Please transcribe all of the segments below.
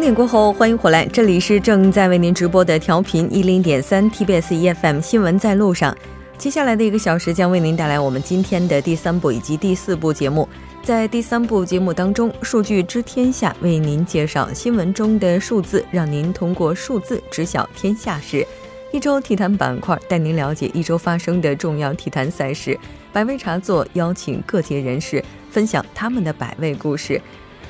整点过后，欢迎回来，这里是正在为您直播的调频一零点三 TBS EFM 新闻在路上。接下来的一个小时将为您带来我们今天的第三部以及第四部节目。在第三部节目当中，数据知天下为您介绍新闻中的数字，让您通过数字知晓天下事。一周体坛板块带您了解一周发生的重要体坛赛事。百味茶座邀请各界人士分享他们的百味故事。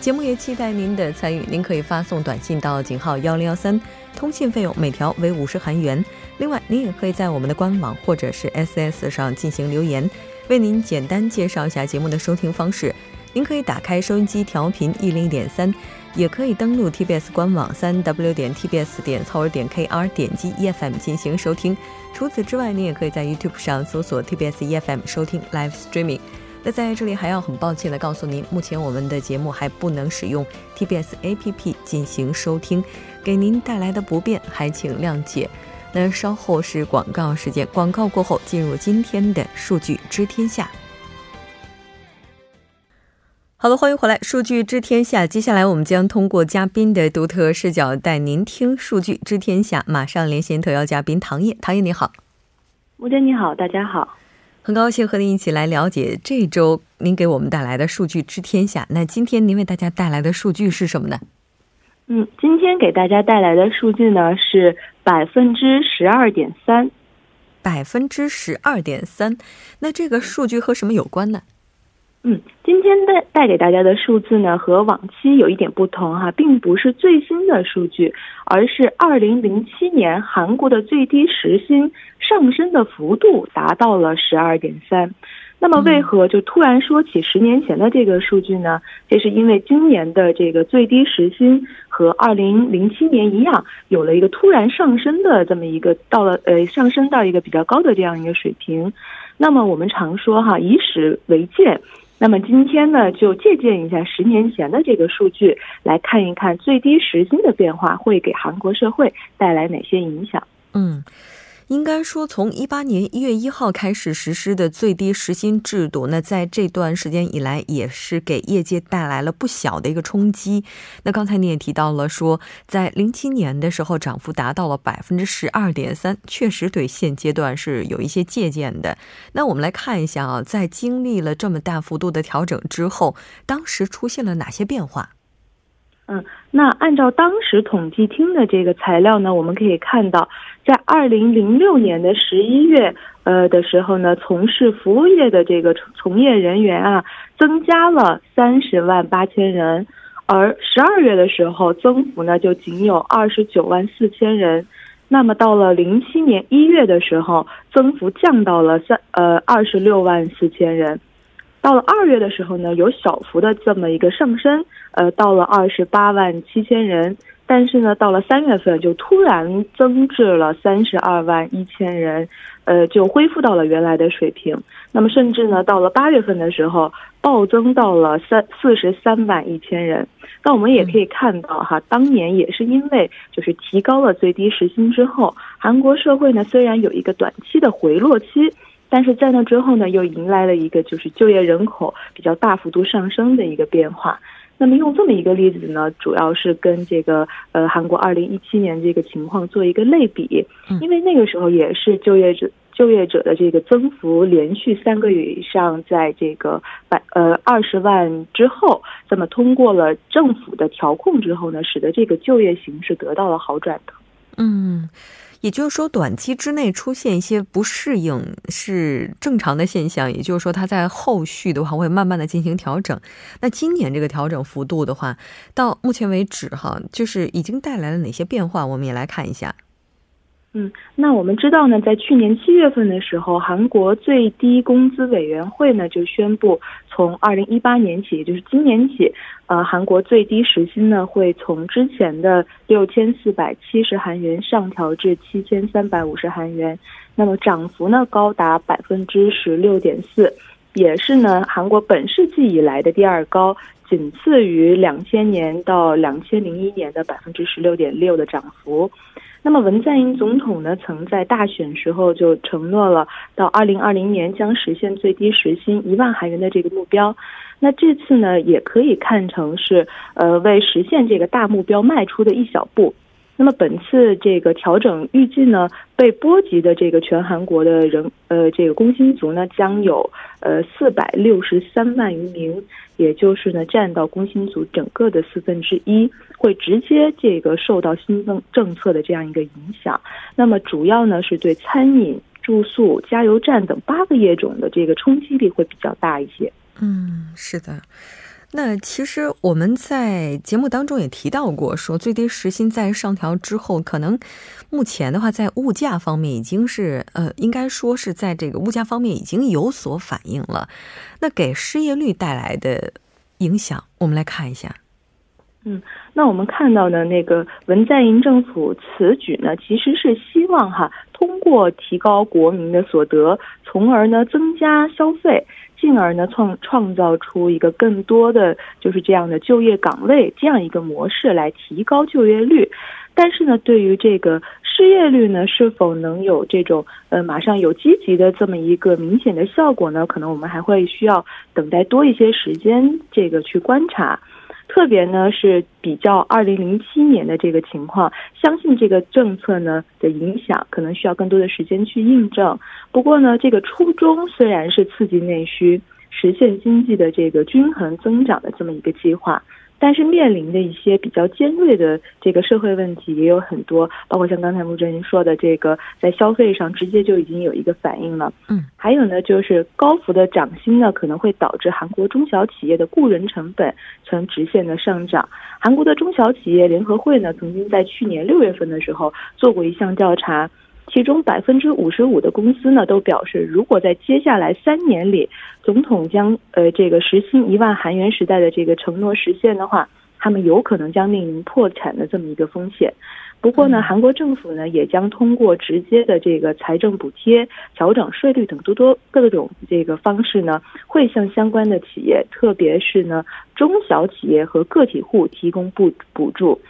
节目也期待您的参与，您可以发送短信到井号幺零幺三，通信费用每条为五十韩元。另外，您也可以在我们的官网或者是 SS 上进行留言。为您简单介绍一下节目的收听方式：您可以打开收音机调频一零点三，也可以登录 TBS 官网三 W 点 TBS 点 c o 点 KR，点击 EFM 进行收听。除此之外，您也可以在 YouTube 上搜索 TBS EFM 收听 Live Streaming。那在这里还要很抱歉的告诉您，目前我们的节目还不能使用 TBS APP 进行收听，给您带来的不便还请谅解。那稍后是广告时间，广告过后进入今天的数据知天下。好了，欢迎回来，数据知天下。接下来我们将通过嘉宾的独特视角带您听数据知天下。马上连线特邀嘉宾唐烨，唐烨你好，吴姐你好，大家好。很高兴和您一起来了解这周您给我们带来的数据知天下。那今天您为大家带来的数据是什么呢？嗯，今天给大家带来的数据呢是百分之十二点三，百分之十二点三。那这个数据和什么有关呢？嗯，今天带带给大家的数字呢和往期有一点不同哈，并不是最新的数据，而是二零零七年韩国的最低时薪上升的幅度达到了十二点三。那么为何就突然说起十年前的这个数据呢？这是因为今年的这个最低时薪和二零零七年一样，有了一个突然上升的这么一个到了呃上升到一个比较高的这样一个水平。那么我们常说哈，以史为鉴。那么今天呢，就借鉴一下十年前的这个数据，来看一看最低时薪的变化会给韩国社会带来哪些影响。嗯。应该说，从一八年一月一号开始实施的最低时薪制度，那在这段时间以来，也是给业界带来了不小的一个冲击。那刚才你也提到了，说在零七年的时候，涨幅达到了百分之十二点三，确实对现阶段是有一些借鉴的。那我们来看一下啊，在经历了这么大幅度的调整之后，当时出现了哪些变化？嗯，那按照当时统计厅的这个材料呢，我们可以看到，在二零零六年的十一月，呃的时候呢，从事服务业的这个从业人员啊，增加了三十万八千人，而十二月的时候，增幅呢就仅有二十九万四千人。那么到了零七年一月的时候，增幅降到了三呃二十六万四千人。到了二月的时候呢，有小幅的这么一个上升，呃，到了二十八万七千人。但是呢，到了三月份就突然增至了三十二万一千人，呃，就恢复到了原来的水平。那么，甚至呢，到了八月份的时候，暴增到了三四十三万一千人。那我们也可以看到哈，当年也是因为就是提高了最低时薪之后，韩国社会呢虽然有一个短期的回落期。但是在那之后呢，又迎来了一个就是就业人口比较大幅度上升的一个变化。那么用这么一个例子呢，主要是跟这个呃韩国二零一七年这个情况做一个类比，因为那个时候也是就业者就业者的这个增幅连续三个月以上，在这个百呃二十万之后，那么通过了政府的调控之后呢，使得这个就业形势得到了好转的。嗯。也就是说，短期之内出现一些不适应是正常的现象。也就是说，它在后续的话会慢慢的进行调整。那今年这个调整幅度的话，到目前为止哈，就是已经带来了哪些变化？我们也来看一下。嗯，那我们知道呢，在去年七月份的时候，韩国最低工资委员会呢就宣布，从二零一八年起，也就是今年起，呃，韩国最低时薪呢会从之前的六千四百七十韩元上调至七千三百五十韩元，那么涨幅呢高达百分之十六点四。也是呢韩国本世纪以来的第二高，仅次于两千年到两千零一年的百分之十六点六的涨幅。那么文在寅总统呢，曾在大选时候就承诺了，到二零二零年将实现最低时薪一万韩元的这个目标。那这次呢，也可以看成是呃为实现这个大目标迈出的一小步。那么本次这个调整预计呢，被波及的这个全韩国的人呃这个工薪族呢，将有呃四百六十三万余名，也就是呢占到工薪族整个的四分之一，会直接这个受到新增政策的这样一个影响。那么主要呢是对餐饮、住宿、加油站等八个业种的这个冲击力会比较大一些。嗯，是的。那其实我们在节目当中也提到过，说最低时薪在上调之后，可能目前的话，在物价方面已经是呃，应该说是在这个物价方面已经有所反应了。那给失业率带来的影响，我们来看一下。嗯，那我们看到的那个文在寅政府此举呢，其实是希望哈，通过提高国民的所得，从而呢增加消费。进而呢，创创造出一个更多的就是这样的就业岗位，这样一个模式来提高就业率。但是呢，对于这个失业率呢，是否能有这种呃马上有积极的这么一个明显的效果呢？可能我们还会需要等待多一些时间，这个去观察。特别呢是比较二零零七年的这个情况，相信这个政策呢的影响可能需要更多的时间去印证。不过呢，这个初衷虽然是刺激内需、实现经济的这个均衡增长的这么一个计划。但是面临的一些比较尖锐的这个社会问题也有很多，包括像刚才穆振您说的这个，在消费上直接就已经有一个反应了。嗯，还有呢，就是高幅的涨薪呢，可能会导致韩国中小企业的雇人成本呈直线的上涨。韩国的中小企业联合会呢，曾经在去年六月份的时候做过一项调查。其中百分之五十五的公司呢，都表示，如果在接下来三年里，总统将呃这个时薪一万韩元时代的这个承诺实现的话，他们有可能将面临破产的这么一个风险。不过呢，韩国政府呢也将通过直接的这个财政补贴、调整税率等多多各种这个方式呢，会向相关的企业，特别是呢中小企业和个体户提供补补助。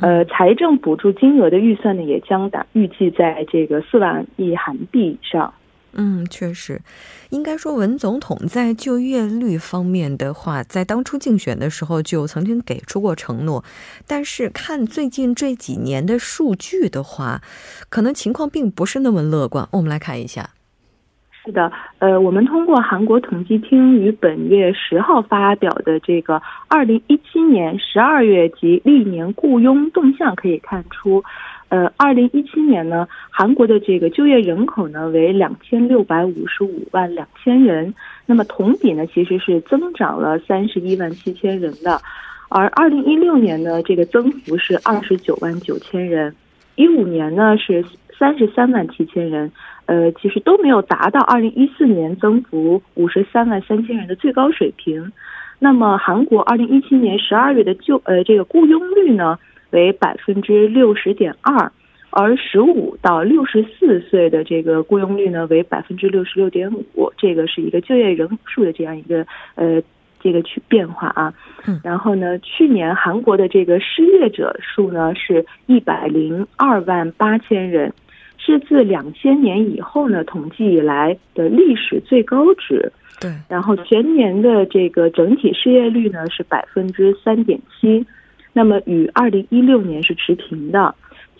呃，财政补助金额的预算呢，也将达预计在这个四万亿韩币以上。嗯，确实，应该说文总统在就业率方面的话，在当初竞选的时候就曾经给出过承诺，但是看最近这几年的数据的话，可能情况并不是那么乐观。我们来看一下。是的，呃，我们通过韩国统计厅于本月十号发表的这个二零一七年十二月及历年雇佣动向可以看出，呃，二零一七年呢，韩国的这个就业人口呢为两千六百五十五万两千人，那么同比呢其实是增长了三十一万七千人的，而二零一六年呢这个增幅是二十九万九千人，一五年呢是三十三万七千人。呃，其实都没有达到二零一四年增幅五十三万三千人的最高水平。那么，韩国二零一七年十二月的就呃这个雇佣率呢为百分之六十点二，而十五到六十四岁的这个雇佣率呢为百分之六十六点五，这个是一个就业人数的这样一个呃这个去变化啊。然后呢，去年韩国的这个失业者数呢是一百零二万八千人。是自两千年以后呢，统计以来的历史最高值。对，然后全年的这个整体失业率呢是百分之三点七，那么与二零一六年是持平的。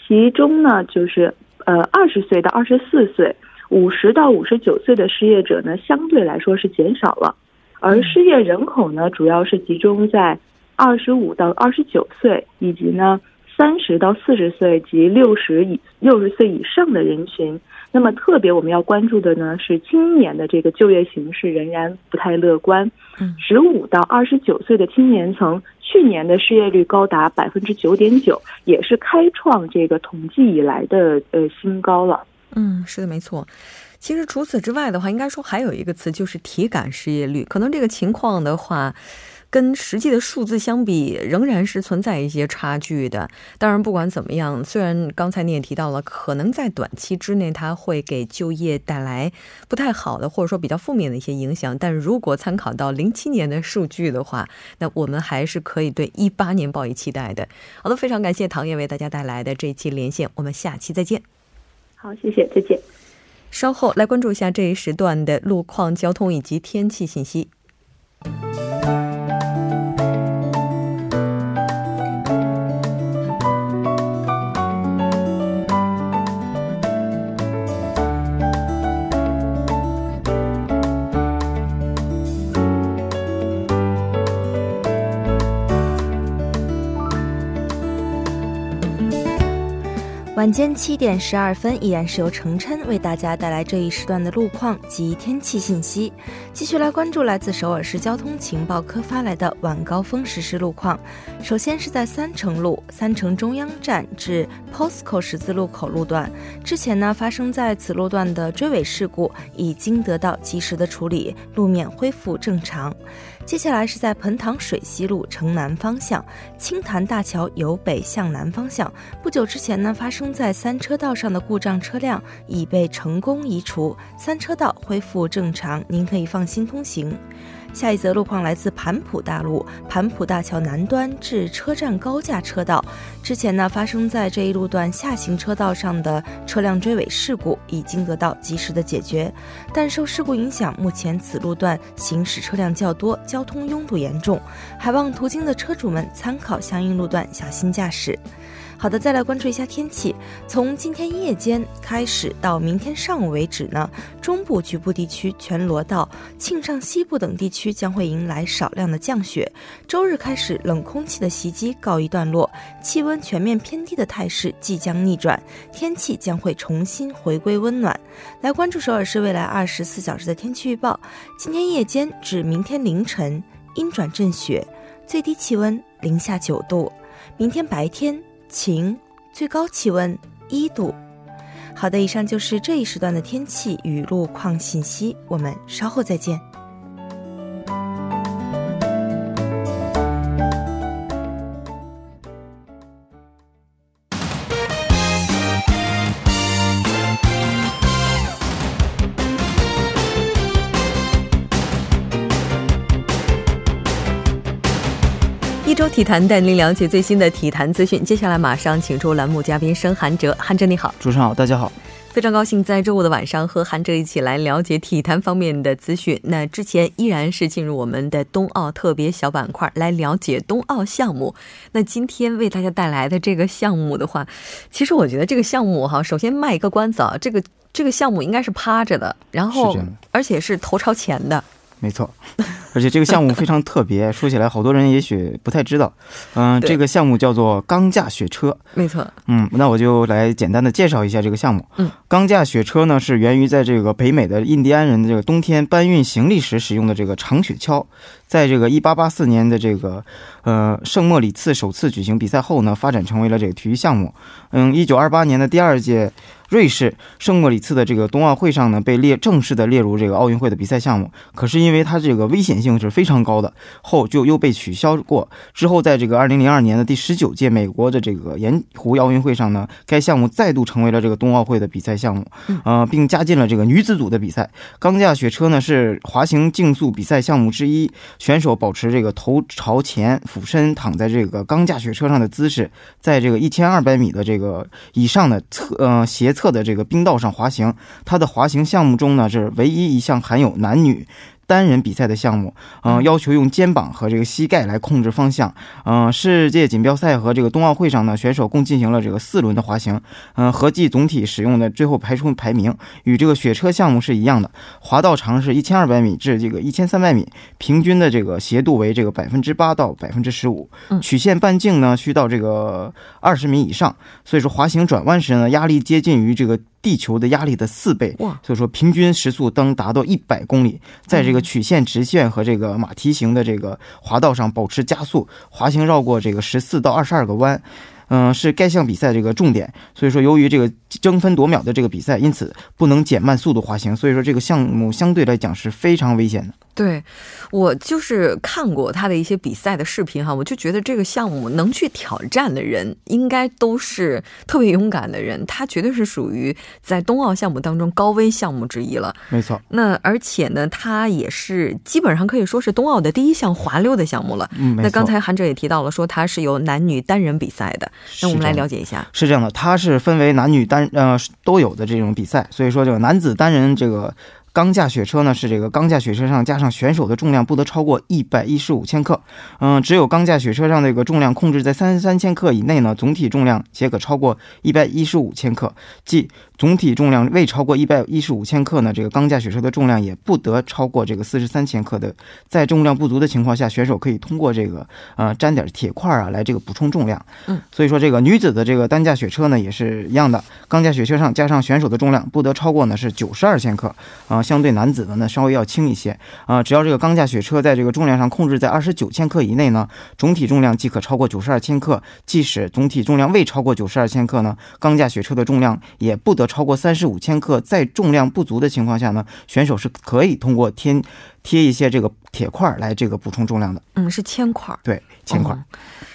其中呢，就是呃二十岁到二十四岁、五十到五十九岁的失业者呢，相对来说是减少了，而失业人口呢，主要是集中在二十五到二十九岁以及呢。三十到四十岁及六十以六十岁以上的人群，那么特别我们要关注的呢是今年的这个就业形势仍然不太乐观。嗯，十五到二十九岁的青年层，去年的失业率高达百分之九点九，也是开创这个统计以来的呃新高了。嗯，是的，没错。其实除此之外的话，应该说还有一个词就是体感失业率，可能这个情况的话。跟实际的数字相比，仍然是存在一些差距的。当然，不管怎么样，虽然刚才你也提到了，可能在短期之内它会给就业带来不太好的，或者说比较负面的一些影响，但如果参考到零七年的数据的话，那我们还是可以对一八年抱以期待的。好的，非常感谢唐燕为大家带来的这一期连线，我们下期再见。好，谢谢，再见。稍后来关注一下这一时段的路况、交通以及天气信息。晚间七点十二分，依然是由程琛为大家带来这一时段的路况及天气信息。继续来关注来自首尔市交通情报科发来的晚高峰实时路况。首先是在三城路三城中央站至 POSCO 十字路口路段，之前呢发生在此路段的追尾事故已经得到及时的处理，路面恢复正常。接下来是在彭塘水西路城南方向青潭大桥由北向南方向，不久之前呢发生在三车道上的故障车辆已被成功移除，三车道恢复正常，您可以放心通行。下一则路况来自盘浦大路盘浦大桥南端至车站高架车道，之前呢发生在这一路段下行车道上的车辆追尾事故已经得到及时的解决，但受事故影响，目前此路段行驶车辆较多，交通拥堵严重，还望途经的车主们参考相应路段，小心驾驶。好的，再来关注一下天气。从今天夜间开始到明天上午为止呢，中部局部地区、全罗道、庆尚西部等地区将会迎来少量的降雪。周日开始，冷空气的袭击告一段落，气温全面偏低的态势即将逆转，天气将会重新回归温暖。来关注首尔市未来二十四小时的天气预报：今天夜间至明天凌晨阴转阵雪，最低气温零下九度；明天白天。晴，最高气温一度。好的，以上就是这一时段的天气与路况信息，我们稍后再见。周体坛带您了解最新的体坛资讯。接下来马上请出栏目嘉宾申韩哲，韩哲你好，主持人好，大家好，非常高兴在周五的晚上和韩哲一起来了解体坛方面的资讯。那之前依然是进入我们的冬奥特别小板块来了解冬奥项目。那今天为大家带来的这个项目的话，其实我觉得这个项目哈，首先卖一个关子啊，这个这个项目应该是趴着的，然后而且是头朝前的。没错，而且这个项目非常特别，说起来好多人也许不太知道。嗯，这个项目叫做钢架雪车。没错。嗯，那我就来简单的介绍一下这个项目。嗯，钢架雪车呢是源于在这个北美的印第安人的这个冬天搬运行李时使用的这个长雪橇。在这个1884年的这个呃圣莫里茨首次举行比赛后呢，发展成为了这个体育项目。嗯，1928年的第二届。瑞士圣莫里茨的这个冬奥会上呢，被列正式的列入这个奥运会的比赛项目。可是因为它这个危险性是非常高的，后就又被取消过。之后在这个二零零二年的第十九届美国的这个盐湖奥运会上呢，该项目再度成为了这个冬奥会的比赛项目，呃，并加进了这个女子组的比赛。钢架雪车呢是滑行竞速比赛项目之一，选手保持这个头朝前、俯身躺在这个钢架雪车上的姿势，在这个一千二百米的这个以上的侧呃斜侧。侧的这个冰道上滑行，它的滑行项目中呢是唯一一项含有男女。单人比赛的项目，嗯，要求用肩膀和这个膝盖来控制方向。嗯，世界锦标赛和这个冬奥会上呢，选手共进行了这个四轮的滑行。嗯，合计总体使用的最后排出排名与这个雪车项目是一样的。滑道长是一千二百米至这个一千三百米，平均的这个斜度为这个百分之八到百分之十五。曲线半径呢需到这个二十米以上，所以说滑行转弯时呢，压力接近于这个。地球的压力的四倍，所以说平均时速当达到一百公里，在这个曲线、直线和这个马蹄形的这个滑道上保持加速滑行，绕过这个十四到二十二个弯。嗯，是该项比赛这个重点。所以说，由于这个争分夺秒的这个比赛，因此不能减慢速度滑行。所以说，这个项目相对来讲是非常危险的。对，我就是看过他的一些比赛的视频哈，我就觉得这个项目能去挑战的人，应该都是特别勇敢的人。他绝对是属于在冬奥项目当中高危项目之一了。没错。那而且呢，他也是基本上可以说是冬奥的第一项滑溜的项目了。嗯，那刚才韩哲也提到了，说它是由男女单人比赛的。那我们来了解一下。是这样的，它是分为男女单呃都有的这种比赛，所以说这个男子单人这个。钢架雪车呢是这个钢架雪车上加上选手的重量不得超过一百一十五千克，嗯，只有钢架雪车上这个重量控制在三十三千克以内呢，总体重量且可超过一百一十五千克，即总体重量未超过一百一十五千克呢，这个钢架雪车的重量也不得超过这个四十三千克的。在重量不足的情况下，选手可以通过这个呃粘点铁块啊来这个补充重量。嗯，所以说这个女子的这个单架雪车呢也是一样的，钢架雪车上加上选手的重量不得超过呢是九十二千克啊。相对男子的呢稍微要轻一些啊，只要这个钢架雪车在这个重量上控制在二十九千克以内呢，总体重量即可超过九十二千克。即使总体重量未超过九十二千克呢，钢架雪车的重量也不得超过三十五千克。在重量不足的情况下呢，选手是可以通过天贴一些这个铁块来这个补充重量的。嗯，是铅块。对，铅块。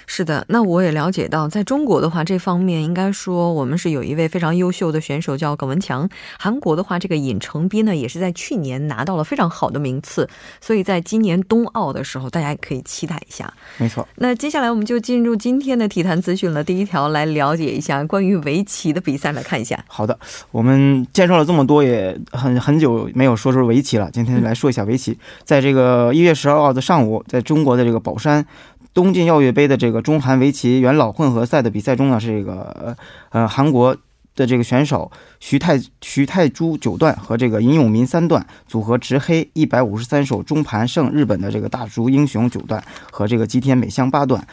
是的，那我也了解到，在中国的话，这方面应该说我们是有一位非常优秀的选手叫耿文强。韩国的话，这个尹成斌呢，也是在去年拿到了非常好的名次，所以在今年冬奥的时候，大家也可以期待一下。没错。那接下来我们就进入今天的体坛资讯了。第一条，来了解一下关于围棋的比赛，来看一下。好的，我们介绍了这么多，也很很久没有说说围棋了。今天来说一下围棋，在这个一月十二号的上午，在中国的这个宝山。东晋耀月杯的这个中韩围棋元老混合赛的比赛中呢，是这个呃韩国的这个选手徐泰徐泰珠九段和这个尹永民三段组合执黑一百五十三手中盘胜日本的这个大竹英雄九段和这个吉田美香八段。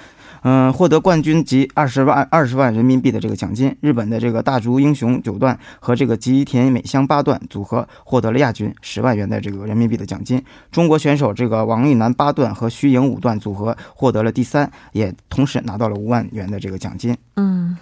嗯，获得冠军及二十万二十万人民币的这个奖金。日本的这个大竹英雄九段和这个吉田美香八段组合获得了亚军，十万元的这个人民币的奖金。中国选手这个王玉楠八段和徐颖五段组合获得了第三，也同时拿到了五万元的这个奖金。嗯。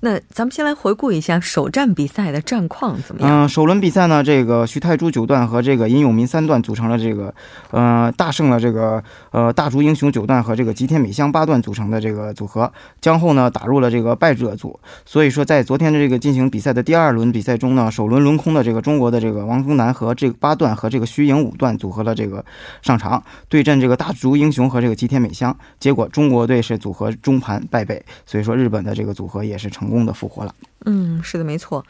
那咱们先来回顾一下首战比赛的战况怎么样？嗯，首轮比赛呢，这个徐泰珠九段和这个尹永民三段组成了这个，呃，大胜了这个呃大竹英雄九段和这个吉田美香八段组成的这个组合，将后呢打入了这个败者组。所以说，在昨天的这个进行比赛的第二轮比赛中呢，首轮轮空的这个中国的这个王峰南和这个八段和这个徐颖五段组合了这个上场对阵这个大竹英雄和这个吉田美香，结果中国队是组合中盘败北。所以说，日本的这个组合也是成功。功的复活了，嗯，是的，没错。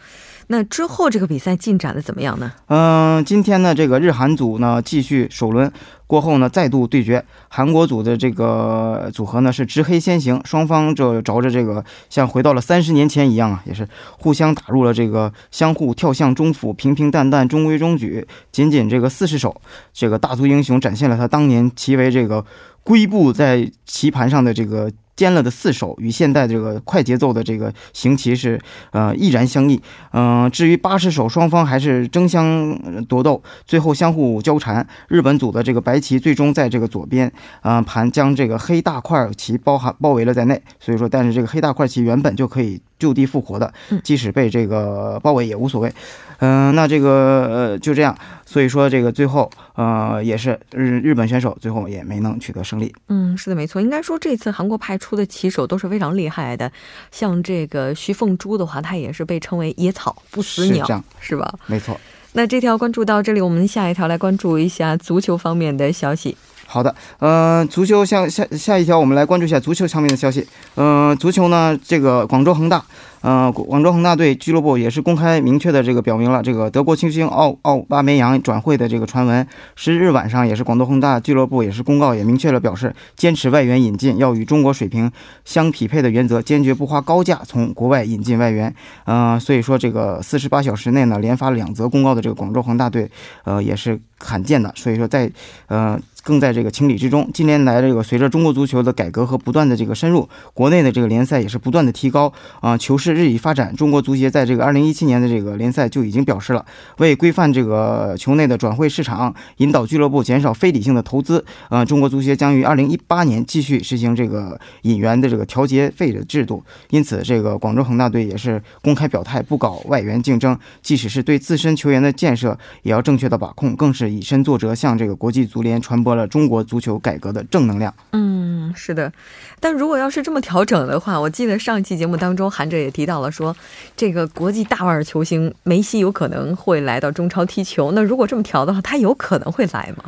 那之后这个比赛进展的怎么样呢？嗯，今天呢，这个日韩组呢继续首轮过后呢再度对决，韩国组的这个组合呢是执黑先行，双方这着着这个像回到了三十年前一样啊，也是互相打入了这个相互跳向中府，平平淡淡，中规中矩，仅仅这个四十手，这个大足英雄展现了他当年其为这个龟步在棋盘上的这个。尖了的四手与现代这个快节奏的这个行棋是呃毅然相异，嗯，至于八十手双方还是争相夺斗，最后相互交缠。日本组的这个白棋最终在这个左边啊盘将这个黑大块棋包含包围了在内，所以说，但是这个黑大块棋原本就可以。就地复活的，即使被这个包围也无所谓。嗯，那这个呃就这样，所以说这个最后呃也是日日本选手最后也没能取得胜利。嗯，是的，没错。应该说这次韩国派出的棋手都是非常厉害的，像这个徐凤珠的话，他也是被称为野草不死鸟，是吧？没错。那这条关注到这里，我们下一条来关注一下足球方面的消息。好的，呃，足球下下下一条，我们来关注一下足球方面的消息。呃，足球呢，这个广州恒大，呃，广州恒大队俱乐部也是公开明确的这个表明了这个德国青星奥奥巴梅扬转会的这个传闻。十日晚上，也是广州恒大俱乐部也是公告，也明确了表示坚持外援引进要与中国水平相匹配的原则，坚决不花高价从国外引进外援。呃，所以说这个四十八小时内呢，连发两则公告的这个广州恒大队，呃，也是罕见的。所以说在，呃。更在这个情理之中。近年来，这个随着中国足球的改革和不断的这个深入，国内的这个联赛也是不断的提高啊，球势日益发展。中国足协在这个二零一七年的这个联赛就已经表示了，为规范这个球内的转会市场，引导俱乐部减少非理性的投资，呃，中国足协将于二零一八年继续实行这个引援的这个调节费的制度。因此，这个广州恒大队也是公开表态不搞外援竞争，即使是对自身球员的建设也要正确的把控，更是以身作则，向这个国际足联传播了中国足球改革的正能量。嗯，是的。但如果要是这么调整的话，我记得上一期节目当中，韩哲也提到了说，这个国际大腕球星梅西有可能会来到中超踢球。那如果这么调的话，他有可能会来吗？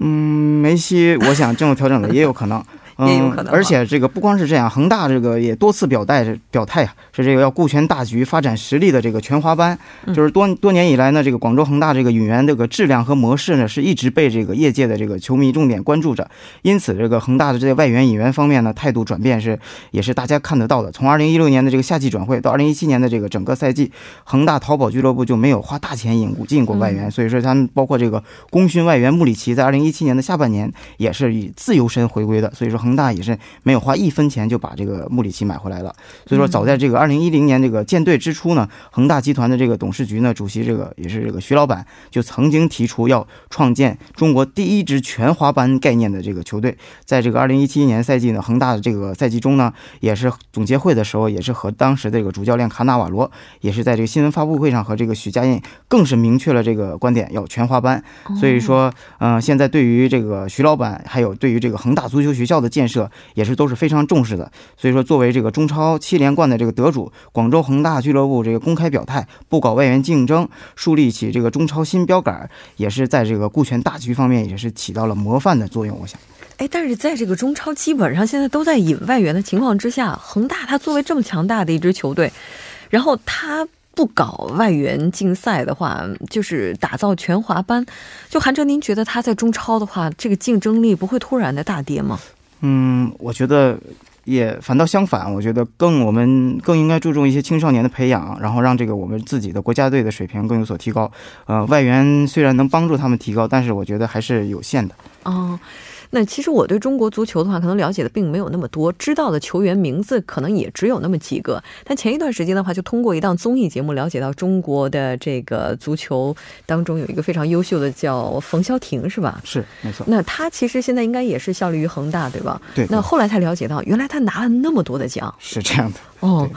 嗯，梅西，我想这种调整的也有可能。也有可能，而且这个不光是这样，恒大这个也多次表态表态啊，是这个要顾全大局、发展实力的这个全华班。就是多多年以来呢，这个广州恒大这个引援这个质量和模式呢，是一直被这个业界的这个球迷重点关注着。因此，这个恒大的这些外援引援方面呢，态度转变是也是大家看得到的。从二零一六年的这个夏季转会到二零一七年的这个整个赛季，恒大淘宝俱乐部就没有花大钱引进过外援。所以说，他们包括这个功勋外援穆里奇，在二零一七年的下半年也是以自由身回归的。所以说。恒大也是没有花一分钱就把这个穆里奇买回来了，所以说早在这个二零一零年这个建队之初呢，恒大集团的这个董事局呢，主席这个也是这个徐老板就曾经提出要创建中国第一支全华班概念的这个球队。在这个二零一七年赛季呢，恒大的这个赛季中呢，也是总结会的时候，也是和当时的这个主教练卡纳瓦罗也是在这个新闻发布会上和这个许家印更是明确了这个观点，要全华班。所以说，嗯，现在对于这个徐老板，还有对于这个恒大足球学校的。建设也是都是非常重视的，所以说作为这个中超七连冠的这个得主，广州恒大俱乐部这个公开表态不搞外援竞争，树立起这个中超新标杆，也是在这个顾全大局方面也是起到了模范的作用。我想，哎，但是在这个中超基本上现在都在引外援的情况之下，恒大他作为这么强大的一支球队，然后他。不搞外援竞赛的话，就是打造全华班。就韩哲，您觉得他在中超的话，这个竞争力不会突然的大跌吗？嗯，我觉得也反倒相反。我觉得更我们更应该注重一些青少年的培养，然后让这个我们自己的国家队的水平更有所提高。呃，外援虽然能帮助他们提高，但是我觉得还是有限的。哦。那其实我对中国足球的话，可能了解的并没有那么多，知道的球员名字可能也只有那么几个。但前一段时间的话，就通过一档综艺节目了解到中国的这个足球当中有一个非常优秀的叫冯潇霆，是吧？是，没错。那他其实现在应该也是效力于恒大，对吧？对。那后来才了解到，原来他拿了那么多的奖。是这样的。哦，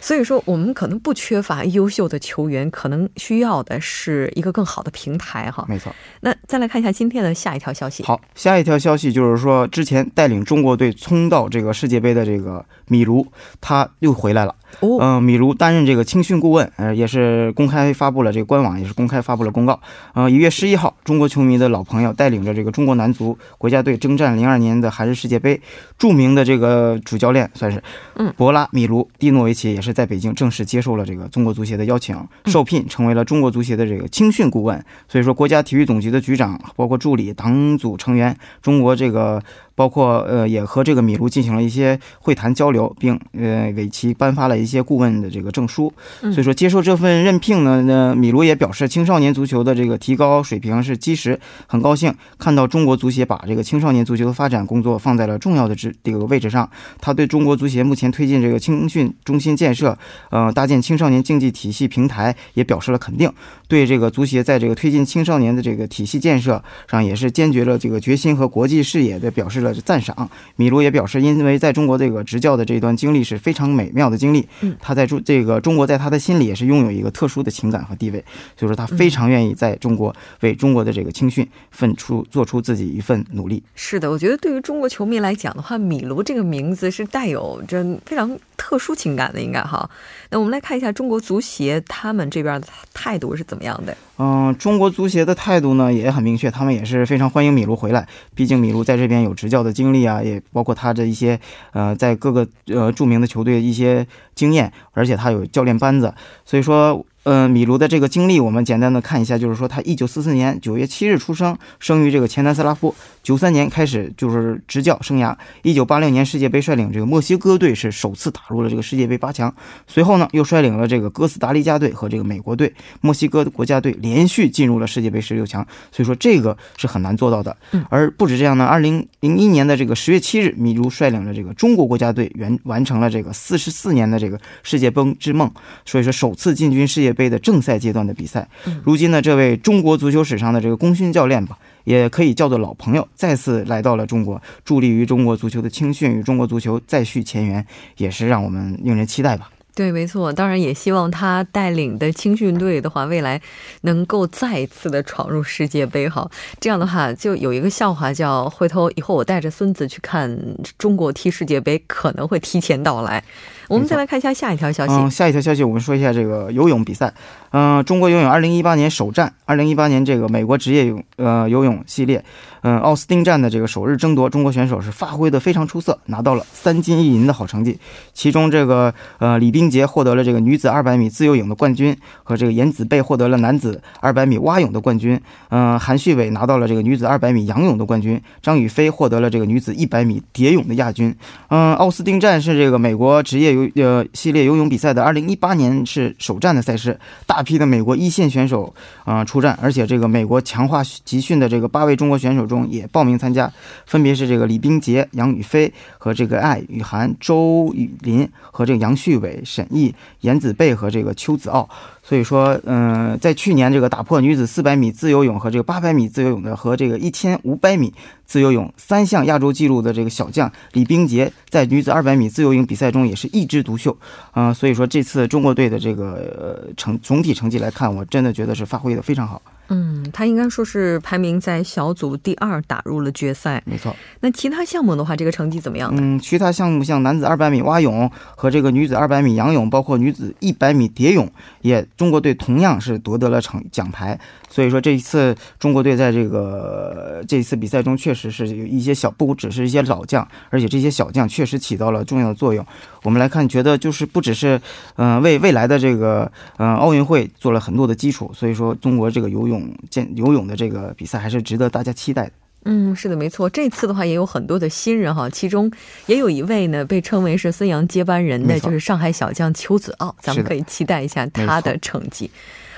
所以说我们可能不缺乏优秀的球员，可能需要的是一个更好的平台哈。没错。那再来看一下今天的下一条消息。好，下一条消息就是说，之前带领中国队冲到这个世界杯的这个米卢，他又回来了。嗯，米卢担任这个青训顾问，呃，也是公开发布了这个官网，也是公开发布了公告。呃，一月十一号，中国球迷的老朋友带领着这个中国男足国家队征战零二年的韩日世界杯，著名的这个主教练算是，嗯，博拉米卢蒂诺维奇也是在北京正式接受了这个中国足协的邀请，受聘成为了中国足协的这个青训顾问。所以说，国家体育总局的局长，包括助理、党组成员，中国这个。包括呃，也和这个米卢进行了一些会谈交流，并呃为其颁发了一些顾问的这个证书。所以说，接受这份任聘呢，那米卢也表示，青少年足球的这个提高水平是基石，很高兴看到中国足协把这个青少年足球的发展工作放在了重要的这这个位置上。他对中国足协目前推进这个青训中心建设，呃，搭建青少年竞技体系平台也表示了肯定。对这个足协在这个推进青少年的这个体系建设上，也是坚决了这个决心和国际视野的表示。了赞赏，米卢也表示，因为在中国这个执教的这段经历是非常美妙的经历。嗯，他在中这个中国，在他的心里也是拥有一个特殊的情感和地位，所以说他非常愿意在中国为中国的这个青训奋出，做出自己一份努力。是的，我觉得对于中国球迷来讲的话，米卢这个名字是带有着非常特殊情感的，应该哈。那我们来看一下中国足协他们这边的态度是怎么样的。嗯，中国足协的态度呢也很明确，他们也是非常欢迎米卢回来，毕竟米卢在这边有执教的经历啊，也包括他的一些呃在各个呃著名的球队一些经验，而且他有教练班子，所以说呃，米卢的这个经历，我们简单的看一下，就是说他一九四四年九月七日出生，生于这个前南斯拉夫。九三年开始就是执教生涯。一九八六年世界杯率领这个墨西哥队是首次打入了这个世界杯八强。随后呢，又率领了这个哥斯达黎加队和这个美国队、墨西哥的国家队连续进入了世界杯十六强。所以说这个是很难做到的。而不止这样呢，二零零一年的这个十月七日，米卢率领了这个中国国家队完完成了这个四十四年的这个世界杯之梦。所以说首次进军世界杯的正赛阶段的比赛，如今呢，这位中国足球史上的这个功勋教练吧，也可以叫做老朋友，再次来到了中国，助力于中国足球的青训与中国足球再续前缘，也是让我们令人期待吧。对，没错，当然也希望他带领的青训队的话，未来能够再一次的闯入世界杯。哈，这样的话，就有一个笑话叫：回头以后我带着孙子去看中国踢世界杯，可能会提前到来。我们再来看一下下一条消息。嗯，下一条消息，我们说一下这个游泳比赛。嗯，中国游泳二零一八年首战，二零一八年这个美国职业泳呃游泳系列，嗯，奥斯汀站的这个首日争夺，中国选手是发挥的非常出色，拿到了三金一银的好成绩。其中这个呃李冰洁获得了这个女子二百米自由泳的冠军，和这个严子贝获得了男子二百米蛙泳的冠军。嗯，韩旭伟拿到了这个女子二百米仰泳的冠军，张雨霏获得了这个女子一百米蝶泳的亚军。嗯，奥斯汀站是这个美国职业游呃系列游泳比赛的二零一八年是首战的赛事，大。批的美国一线选手啊出战，而且这个美国强化集训的这个八位中国选手中也报名参加，分别是这个李冰洁、杨雨霏和这个艾雨涵、周雨林和这个杨旭伟、沈毅、严子贝和这个邱子傲。所以说，嗯，在去年这个打破女子四百米自由泳和这个八百米自由泳的和这个一千五百米自由泳三项亚洲纪录的这个小将李冰洁，在女子二百米自由泳比赛中也是一枝独秀，啊，所以说这次中国队的这个成总体成绩来看，我真的觉得是发挥的非常好。嗯，他应该说是排名在小组第二，打入了决赛。没错。那其他项目的话，这个成绩怎么样？嗯，其他项目像男子二百米蛙泳和这个女子二百米仰泳，包括女子一百米蝶泳，也中国队同样是夺得了成奖牌。所以说这一次中国队在这个这一次比赛中，确实是有一些小，不只是一些老将，而且这些小将确实起到了重要的作用。我们来看，觉得就是不只是，嗯，为未来的这个，嗯，奥运会做了很多的基础。所以说，中国这个游泳健游泳的这个比赛还是值得大家期待的。嗯，是的，没错。这次的话也有很多的新人哈，其中也有一位呢被称为是孙杨接班人的，就是上海小将邱子傲。咱们可以期待一下他的成绩。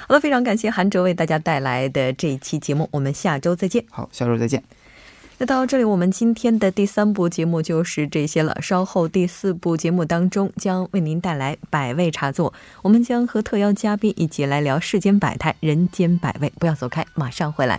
好了，非常感谢韩哲为大家带来的这一期节目，我们下周再见。好，下周再见。那到这里，我们今天的第三部节目就是这些了。稍后第四部节目当中将为您带来百味茶座，我们将和特邀嘉宾一起来聊世间百态、人间百味。不要走开，马上回来。